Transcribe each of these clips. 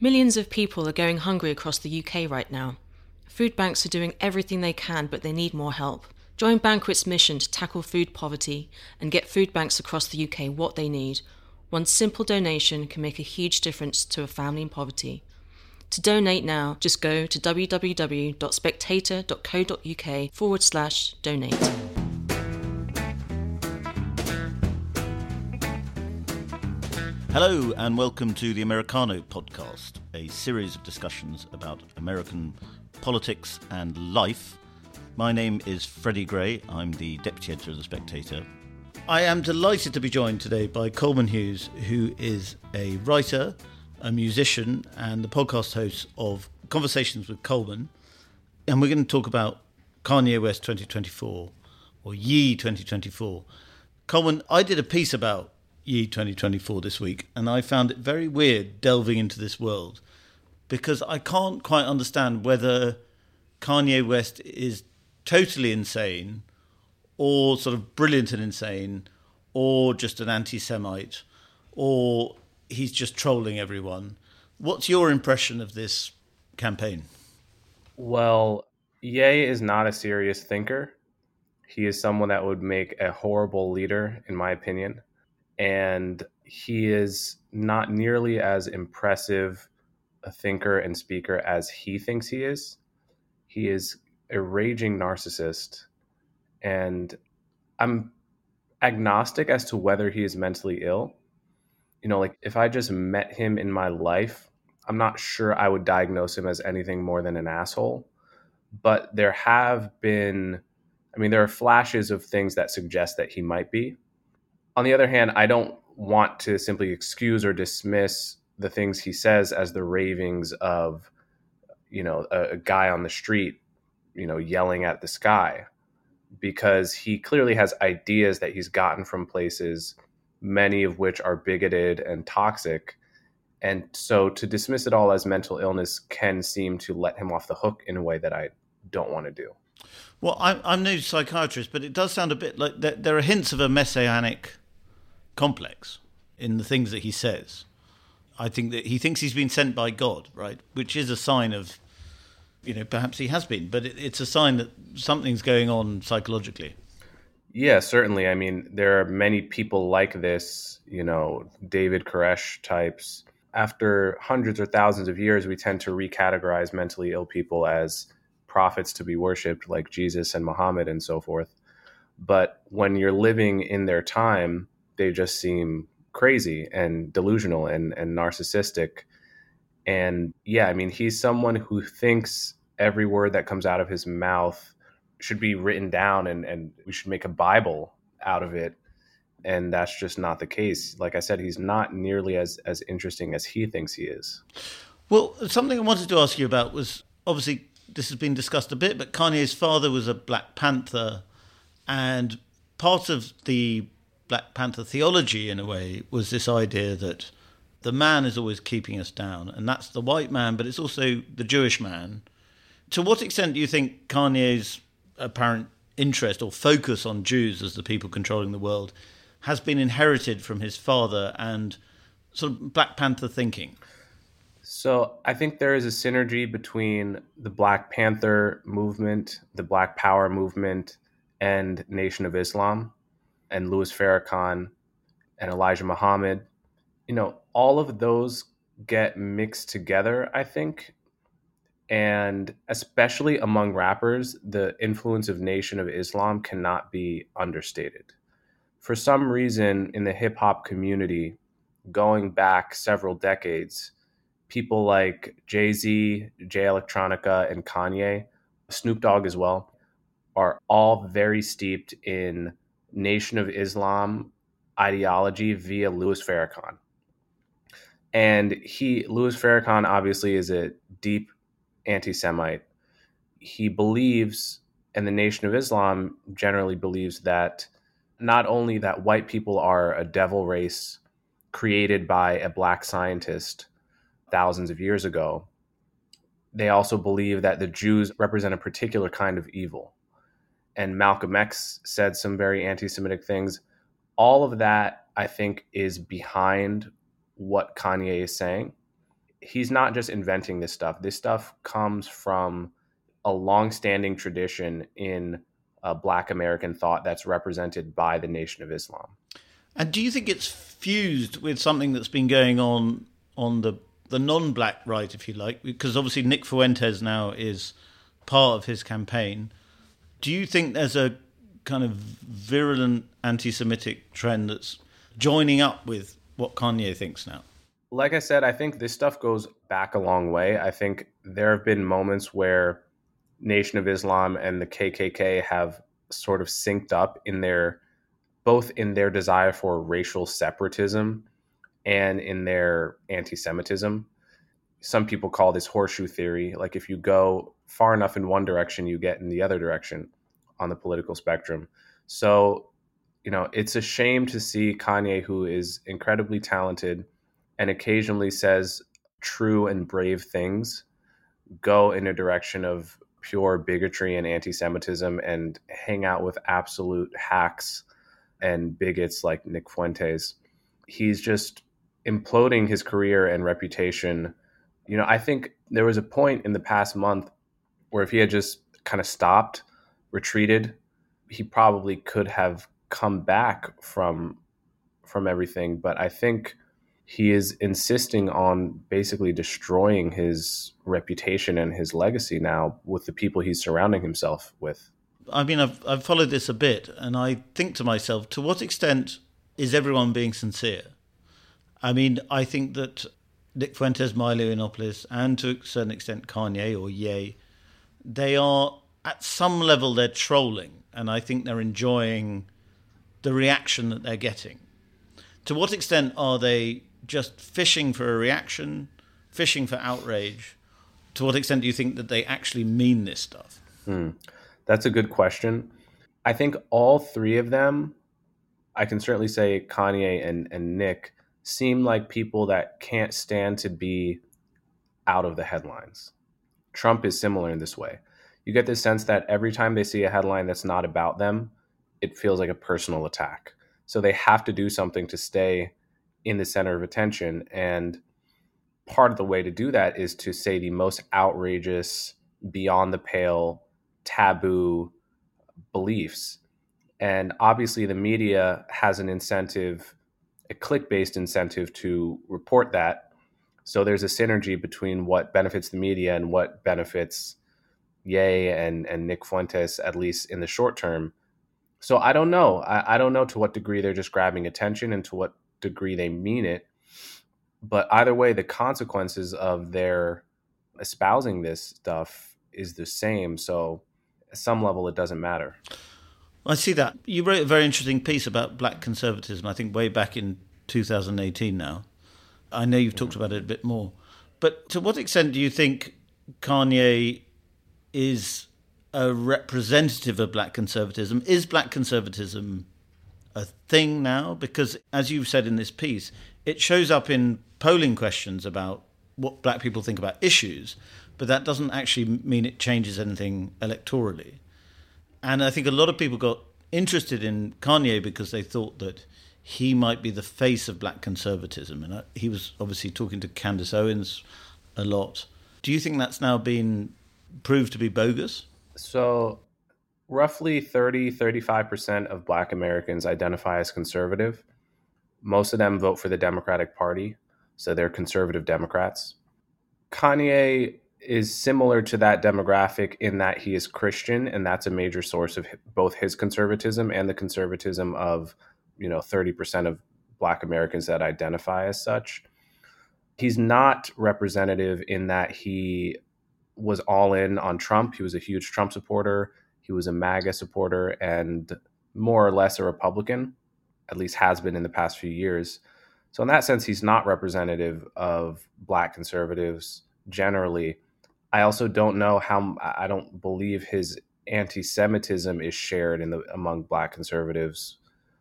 Millions of people are going hungry across the UK right now. Food banks are doing everything they can, but they need more help. Join Bankuet's mission to tackle food poverty and get food banks across the UK what they need. One simple donation can make a huge difference to a family in poverty. To donate now, just go to www.spectator.co.uk forward slash donate. Hello, and welcome to the Americano podcast, a series of discussions about American politics and life. My name is Freddie Gray. I'm the deputy editor of The Spectator. I am delighted to be joined today by Coleman Hughes, who is a writer, a musician, and the podcast host of Conversations with Coleman. And we're going to talk about Kanye West 2024 or Ye 2024. Coleman, I did a piece about Ye 2024 this week, and I found it very weird delving into this world because I can't quite understand whether Kanye West is totally insane or sort of brilliant and insane or just an anti Semite or he's just trolling everyone. What's your impression of this campaign? Well, Ye is not a serious thinker. He is someone that would make a horrible leader, in my opinion. And he is not nearly as impressive a thinker and speaker as he thinks he is. He is a raging narcissist. And I'm agnostic as to whether he is mentally ill you know, like if I just met him in my life, I'm not sure I would diagnose him as anything more than an asshole. But there have been, I mean, there are flashes of things that suggest that he might be. On the other hand, I don't want to simply excuse or dismiss the things he says as the ravings of, you know, a, a guy on the street, you know, yelling at the sky, because he clearly has ideas that he's gotten from places many of which are bigoted and toxic. And so to dismiss it all as mental illness can seem to let him off the hook in a way that I don't want to do. Well, I'm, I'm no psychiatrist, but it does sound a bit like there, there are hints of a messianic complex in the things that he says. I think that he thinks he's been sent by God, right? Which is a sign of, you know, perhaps he has been, but it, it's a sign that something's going on psychologically. Yeah, certainly. I mean, there are many people like this, you know, David Koresh types. After hundreds or thousands of years, we tend to recategorize mentally ill people as prophets to be worshipped, like Jesus and Muhammad and so forth. But when you're living in their time, they just seem crazy and delusional and, and narcissistic. And yeah, I mean, he's someone who thinks every word that comes out of his mouth should be written down and, and we should make a Bible out of it. And that's just not the case. Like I said, he's not nearly as, as interesting as he thinks he is. Well, something I wanted to ask you about was obviously this has been discussed a bit, but Kanye's father was a Black Panther, and part of the Black Panther theology, in a way, was this idea that the man is always keeping us down, and that's the white man, but it's also the Jewish man. To what extent do you think Kanye's apparent interest or focus on Jews as the people controlling the world has been inherited from his father and sort of Black Panther thinking. So I think there is a synergy between the Black Panther movement, the Black Power movement, and Nation of Islam, and Louis Farrakhan and Elijah Muhammad. You know, all of those get mixed together, I think, and especially among rappers, the influence of Nation of Islam cannot be understated. For some reason, in the hip hop community, going back several decades, people like Jay Z, Jay Electronica, and Kanye, Snoop Dogg as well, are all very steeped in Nation of Islam ideology via Louis Farrakhan. And he, Louis Farrakhan, obviously is a deep anti Semite. He believes, and the Nation of Islam generally believes, that not only that white people are a devil race created by a black scientist thousands of years ago, they also believe that the Jews represent a particular kind of evil. And Malcolm X said some very anti Semitic things. All of that, I think, is behind what Kanye is saying he's not just inventing this stuff. This stuff comes from a long-standing tradition in uh, Black American thought that's represented by the Nation of Islam. And do you think it's fused with something that's been going on on the the non-black right, if you like? Because obviously Nick Fuentes now is part of his campaign. Do you think there's a kind of virulent anti-Semitic trend that's joining up with what Kanye thinks now? Like I said, I think this stuff goes back a long way. I think there have been moments where Nation of Islam and the KKK have sort of synced up in their both in their desire for racial separatism and in their anti-Semitism. Some people call this horseshoe theory. Like if you go far enough in one direction, you get in the other direction on the political spectrum. So, you know, it's a shame to see Kanye, who is incredibly talented and occasionally says true and brave things, go in a direction of pure bigotry and anti Semitism and hang out with absolute hacks and bigots like Nick Fuentes. He's just imploding his career and reputation. You know, I think there was a point in the past month where if he had just kind of stopped, retreated, he probably could have come back from from everything. But I think he is insisting on basically destroying his reputation and his legacy now with the people he's surrounding himself with. I mean, I've, I've followed this a bit, and I think to myself, to what extent is everyone being sincere? I mean, I think that Nick Fuentes, Milo Yiannopoulos, and to a certain extent Kanye or Ye, they are at some level they're trolling, and I think they're enjoying the reaction that they're getting. To what extent are they just fishing for a reaction, fishing for outrage? To what extent do you think that they actually mean this stuff? Hmm. That's a good question. I think all three of them, I can certainly say Kanye and, and Nick, seem like people that can't stand to be out of the headlines. Trump is similar in this way. You get this sense that every time they see a headline that's not about them, it feels like a personal attack. So they have to do something to stay in the center of attention. And part of the way to do that is to say the most outrageous, beyond the pale, taboo beliefs. And obviously, the media has an incentive, a click based incentive to report that. So there's a synergy between what benefits the media and what benefits Ye and, and Nick Fuentes, at least in the short term. So I don't know. I, I don't know to what degree they're just grabbing attention and to what degree they mean it. But either way, the consequences of their espousing this stuff is the same. So at some level, it doesn't matter. I see that. You wrote a very interesting piece about black conservatism, I think way back in 2018 now. I know you've talked about it a bit more. But to what extent do you think Kanye is a representative of black conservatism? Is black conservatism a thing now? Because, as you've said in this piece, it shows up in polling questions about what black people think about issues, but that doesn't actually mean it changes anything electorally. And I think a lot of people got interested in Kanye because they thought that he might be the face of black conservatism. And uh, he was obviously talking to Candace Owens a lot. Do you think that's now been proved to be bogus? So roughly 30, 35% of black Americans identify as conservative. Most of them vote for the Democratic Party, so they're conservative Democrats. Kanye is similar to that demographic in that he is Christian, and that's a major source of both his conservatism and the conservatism of, you know, 30% of black Americans that identify as such. He's not representative in that he was all in on Trump. He was a huge Trump supporter. He was a MAGA supporter and more or less a Republican, at least has been in the past few years. So, in that sense, he's not representative of black conservatives generally. I also don't know how, I don't believe his anti Semitism is shared in the, among black conservatives,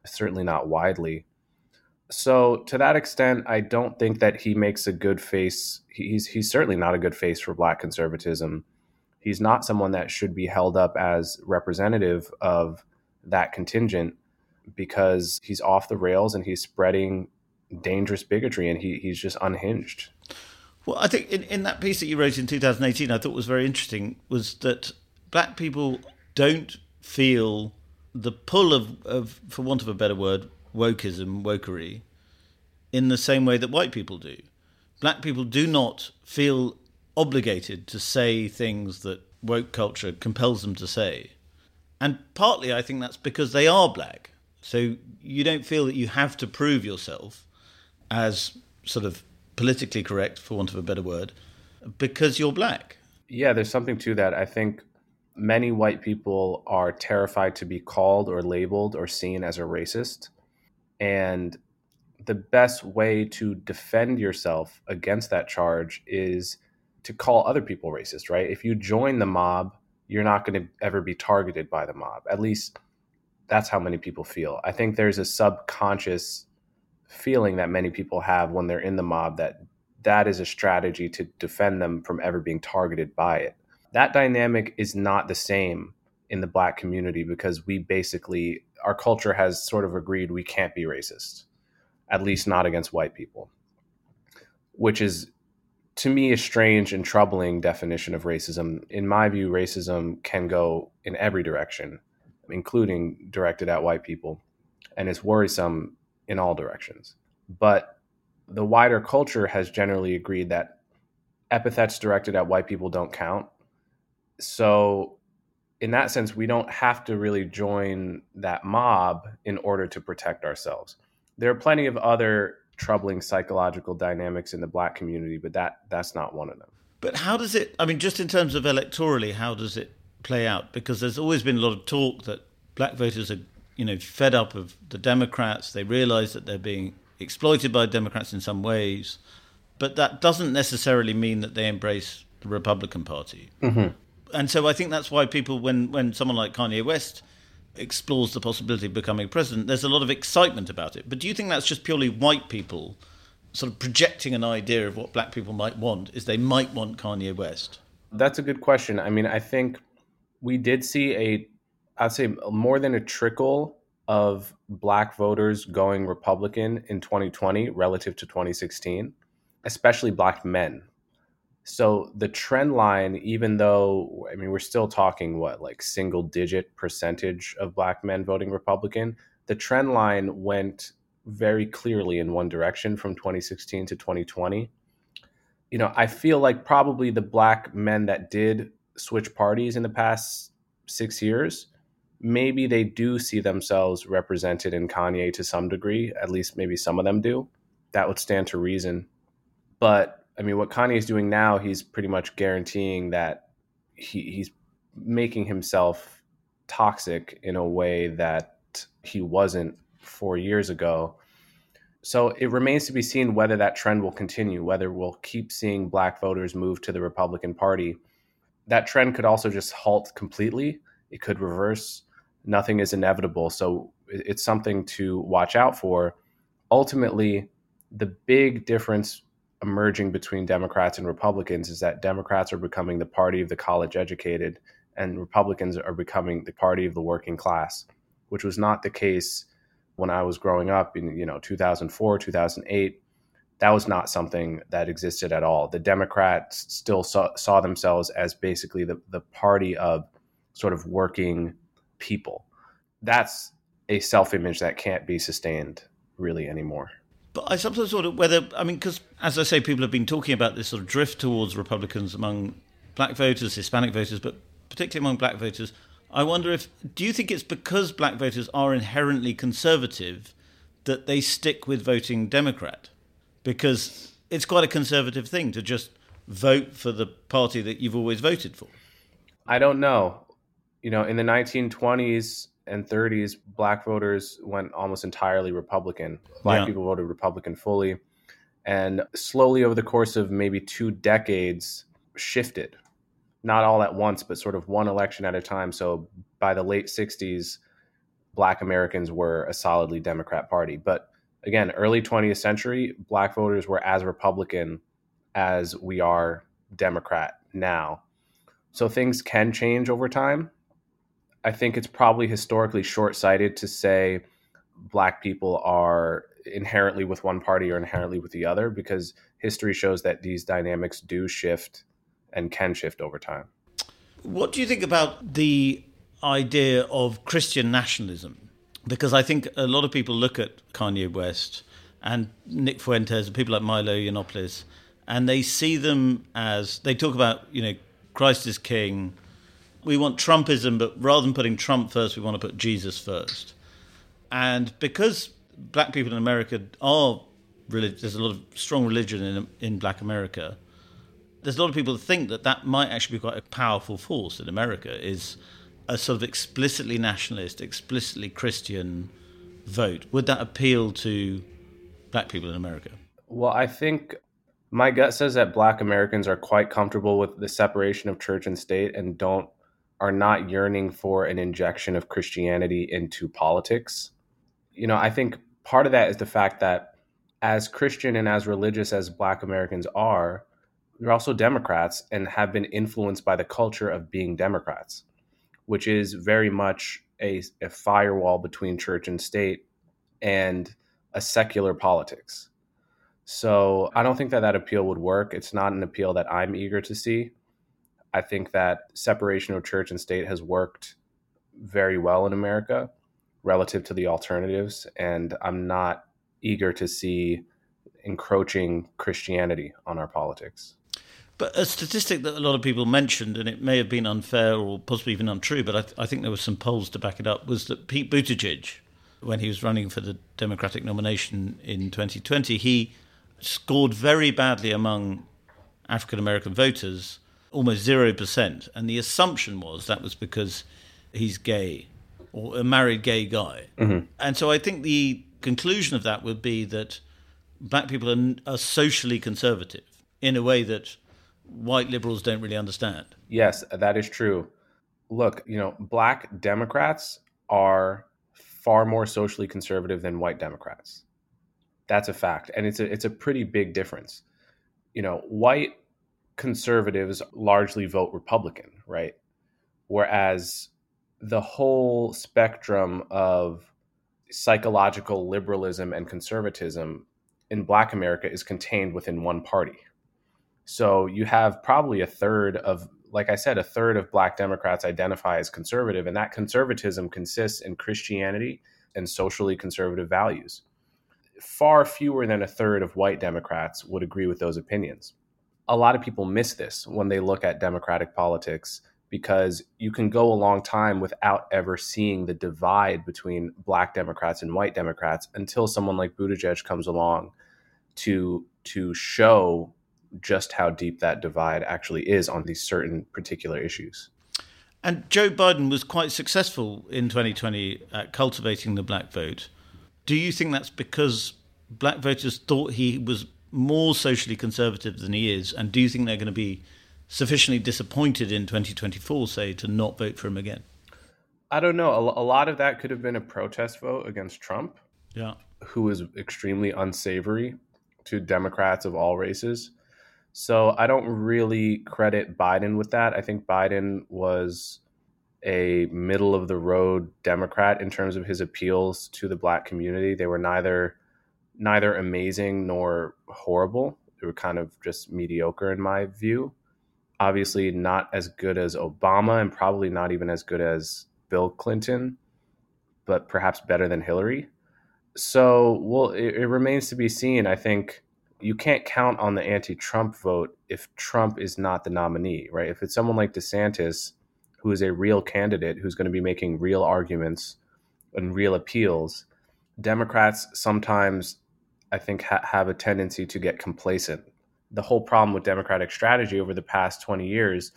certainly not widely. So, to that extent, I don't think that he makes a good face. He's, he's certainly not a good face for black conservatism he's not someone that should be held up as representative of that contingent because he's off the rails and he's spreading dangerous bigotry and he, he's just unhinged. Well, I think in, in that piece that you wrote in 2018, I thought was very interesting was that black people don't feel the pull of, of for want of a better word, wokeism, wokery, in the same way that white people do. Black people do not feel obligated to say things that woke culture compels them to say. And partly I think that's because they are black. So you don't feel that you have to prove yourself as sort of politically correct, for want of a better word, because you're black. Yeah, there's something to that. I think many white people are terrified to be called or labeled or seen as a racist. And the best way to defend yourself against that charge is to call other people racist, right? If you join the mob, you're not going to ever be targeted by the mob. At least that's how many people feel. I think there's a subconscious feeling that many people have when they're in the mob that that is a strategy to defend them from ever being targeted by it. That dynamic is not the same in the black community because we basically our culture has sort of agreed we can't be racist, at least not against white people, which is to me a strange and troubling definition of racism. In my view, racism can go in every direction, including directed at white people, and it's worrisome in all directions. But the wider culture has generally agreed that epithets directed at white people don't count. So, in that sense, we don't have to really join that mob in order to protect ourselves. There are plenty of other troubling psychological dynamics in the black community, but that that's not one of them. But how does it? I mean, just in terms of electorally, how does it play out? Because there's always been a lot of talk that black voters are you know, fed up of the Democrats. They realize that they're being exploited by Democrats in some ways, but that doesn't necessarily mean that they embrace the Republican Party. Mm-hmm. And so I think that's why people, when when someone like Kanye West explores the possibility of becoming president, there's a lot of excitement about it. But do you think that's just purely white people sort of projecting an idea of what black people might want? Is they might want Kanye West? That's a good question. I mean, I think we did see a I'd say more than a trickle of black voters going Republican in 2020 relative to 2016, especially black men. So the trend line, even though, I mean, we're still talking what, like single digit percentage of black men voting Republican, the trend line went very clearly in one direction from 2016 to 2020. You know, I feel like probably the black men that did switch parties in the past six years maybe they do see themselves represented in Kanye to some degree. At least maybe some of them do. That would stand to reason. But I mean, what Kanye is doing now, he's pretty much guaranteeing that he, he's making himself toxic in a way that he wasn't four years ago. So it remains to be seen whether that trend will continue, whether we'll keep seeing black voters move to the Republican Party. That trend could also just halt completely. It could reverse nothing is inevitable. So it's something to watch out for. Ultimately, the big difference emerging between Democrats and Republicans is that Democrats are becoming the party of the college educated and Republicans are becoming the party of the working class, which was not the case when I was growing up in you know 2004, 2008. That was not something that existed at all. The Democrats still saw, saw themselves as basically the, the party of sort of working people. That's a self image that can't be sustained really anymore. But I sometimes wonder whether, I mean, because as I say, people have been talking about this sort of drift towards Republicans among black voters, Hispanic voters, but particularly among black voters. I wonder if, do you think it's because black voters are inherently conservative that they stick with voting Democrat? Because it's quite a conservative thing to just vote for the party that you've always voted for. I don't know you know, in the 1920s and 30s, black voters went almost entirely Republican. Black yeah. people voted Republican fully. And slowly over the course of maybe two decades, shifted. Not all at once, but sort of one election at a time. So by the late 60s, black Americans were a solidly Democrat party. But again, early 20th century, black voters were as Republican as we are Democrat now. So things can change over time. I think it's probably historically short sighted to say black people are inherently with one party or inherently with the other because history shows that these dynamics do shift and can shift over time. What do you think about the idea of Christian nationalism? Because I think a lot of people look at Kanye West and Nick Fuentes and people like Milo Yiannopoulos, and they see them as they talk about, you know, Christ is king. We want Trumpism, but rather than putting Trump first, we want to put Jesus first. And because black people in America are religious, there's a lot of strong religion in in Black America. There's a lot of people that think that that might actually be quite a powerful force in America. Is a sort of explicitly nationalist, explicitly Christian vote. Would that appeal to black people in America? Well, I think my gut says that black Americans are quite comfortable with the separation of church and state and don't are not yearning for an injection of Christianity into politics. You know, I think part of that is the fact that as Christian and as religious as black Americans are, they're also Democrats and have been influenced by the culture of being Democrats, which is very much a, a firewall between church and state and a secular politics. So I don't think that that appeal would work. It's not an appeal that I'm eager to see. I think that separation of church and state has worked very well in America relative to the alternatives. And I'm not eager to see encroaching Christianity on our politics. But a statistic that a lot of people mentioned, and it may have been unfair or possibly even untrue, but I, th- I think there were some polls to back it up, was that Pete Buttigieg, when he was running for the Democratic nomination in 2020, he scored very badly among African American voters, almost 0%. And the assumption was that was because he's gay or a married gay guy. Mm-hmm. And so I think the conclusion of that would be that black people are, are socially conservative in a way that white liberals don't really understand. Yes, that is true. Look, you know, black Democrats are far more socially conservative than white Democrats. That's a fact, and it's a it's a pretty big difference. You know, white conservatives largely vote Republican, right? Whereas the whole spectrum of psychological liberalism and conservatism in Black America is contained within one party. So you have probably a third of, like I said, a third of Black Democrats identify as conservative, and that conservatism consists in Christianity and socially conservative values far fewer than a third of white Democrats would agree with those opinions. A lot of people miss this when they look at Democratic politics because you can go a long time without ever seeing the divide between black Democrats and white Democrats until someone like Buttigieg comes along to to show just how deep that divide actually is on these certain particular issues. And Joe Biden was quite successful in 2020 at cultivating the black vote. Do you think that's because black voters thought he was more socially conservative than he is? And do you think they're going to be sufficiently disappointed in 2024, say, to not vote for him again? I don't know. A, lot of that could have been a protest vote against Trump. Yeah. Who is extremely unsavory to Democrats of all races. So I don't really credit Biden with that. I think Biden was a middle of the road Democrat in terms of his appeals to the black community. They were neither neither amazing nor horrible. They were kind of just mediocre in my view. Obviously not as good as Obama and probably not even as good as Bill Clinton, but perhaps better than Hillary. So, well, it, it remains to be seen. I think you can't count on the anti-Trump vote if Trump is not the nominee, right? If it's someone like DeSantis, who is a real candidate who's going to be making real arguments and real appeals, Democrats sometimes, I think, ha- have a tendency to get complacent. The whole problem with Democratic strategy over the past 20 years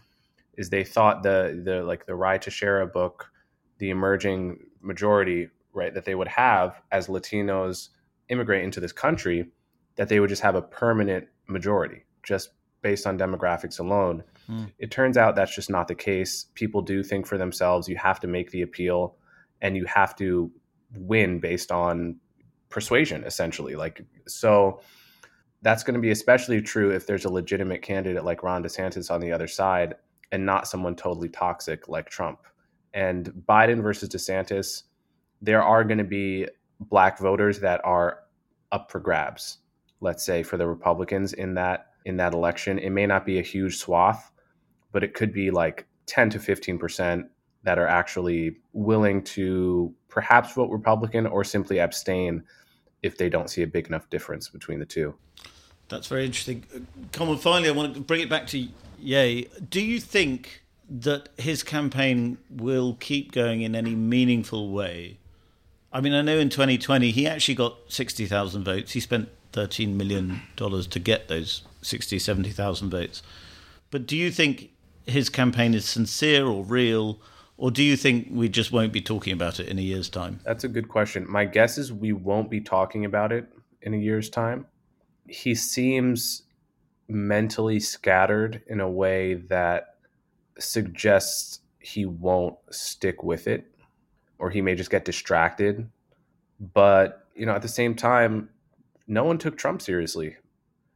is they thought the the like the Ruy Teixeira book, the emerging majority, right, that they would have as Latinos immigrate into this country, that they would just have a permanent majority just based on demographics alone. Mm. It turns out that's just not the case. People do think for themselves. You have to make the appeal and you have to win based on persuasion, essentially. Like, so that's going to be especially true if there's a legitimate candidate like Ron DeSantis on the other side and not someone totally toxic like Trump. And Biden versus DeSantis, there are going to be black voters that are up for grabs. Let's say for the Republicans in that in that election, it may not be a huge swath, but it could be like 10 to 15 percent that are actually willing to perhaps vote Republican or simply abstain if they don't see a big enough difference between the two. That's very interesting. Uh, Coleman, finally, I want to bring it back to Ye. Do you think that his campaign will keep going in any meaningful way? I mean, I know in 2020 he actually got 60,000 votes. He spent $13 million to get those 60, 70,000 votes. But do you think his campaign is sincere or real? Or do you think we just won't be talking about it in a year's time? That's a good question. My guess is we won't be talking about it in a year's time. He seems mentally scattered in a way that suggests he won't stick with it or he may just get distracted. But, you know, at the same time, no one took Trump seriously.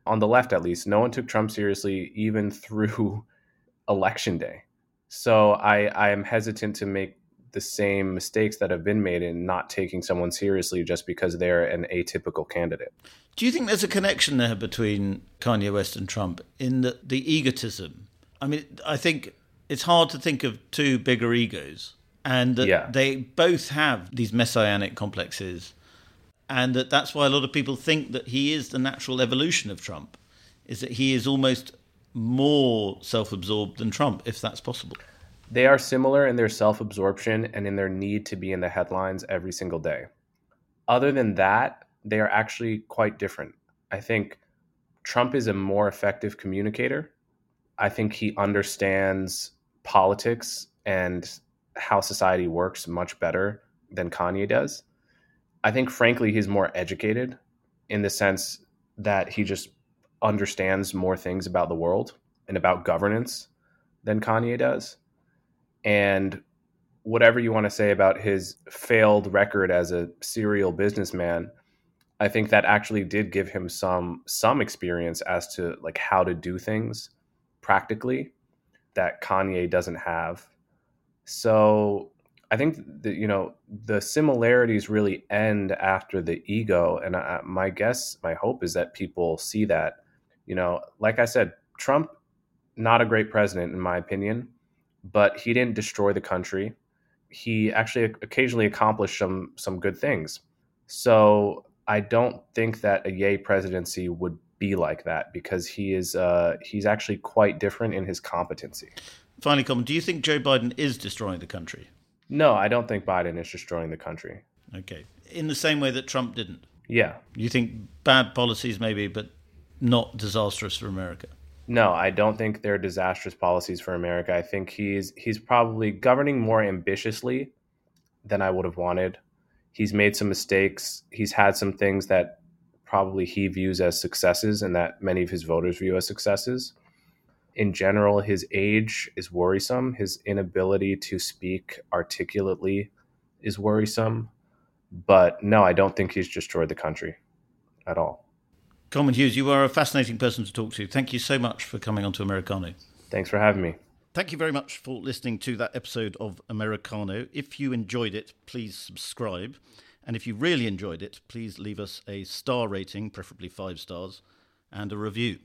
On the left, at least, no one took Trump seriously even through election day. So I, I am hesitant to make the same mistakes that have been made in not taking someone seriously just because they're an atypical candidate. Do you think there's a connection there between Kanye West and Trump in the, the egotism? I mean, I think it's hard to think of two bigger egos, and that yeah. they both have these messianic complexes, and that that's why a lot of people think that he is the natural evolution of Trump, is that he is almost more self absorbed than Trump, if that's possible. They are similar in their self absorption and in their need to be in the headlines every single day. Other than that, they are actually quite different. I think Trump is a more effective communicator. I think he understands politics and how society works much better than Kanye does. I think, frankly, he's more educated in the sense that he just understands more things about the world and about governance than Kanye does. And whatever you want to say about his failed record as a serial businessman, I think that actually did give him some some experience as to like how to do things practically that Kanye doesn't have. So I think that you know the similarities really end after the ego, and I, my guess, my hope is that people see that you know, like I said, Trump, not a great president in my opinion, but he didn't destroy the country. He actually occasionally accomplished some some good things. So I don't think that a Ye presidency would be like that because he is uh, he's actually quite different in his competency. Finally, Coleman, do you think Joe Biden is destroying the country? No, I don't think Biden is destroying the country. Okay, in the same way that Trump didn't. Yeah. You think bad policies maybe, but not disastrous for America. No, I don't think they're disastrous policies for America. I think he's he's probably governing more ambitiously than I would have wanted. He's made some mistakes. He's had some things that probably he views as successes and that many of his voters view as successes. In general, his age is worrisome. His inability to speak articulately is worrisome. But no, I don't think he's destroyed the country at all. Coleman Hughes, you are a fascinating person to talk to. Thank you so much for coming on to Americano. Thanks for having me. Thank you very much for listening to that episode of Americano. If you enjoyed it, please subscribe. And if you really enjoyed it, please leave us a star rating, preferably five stars, and a review.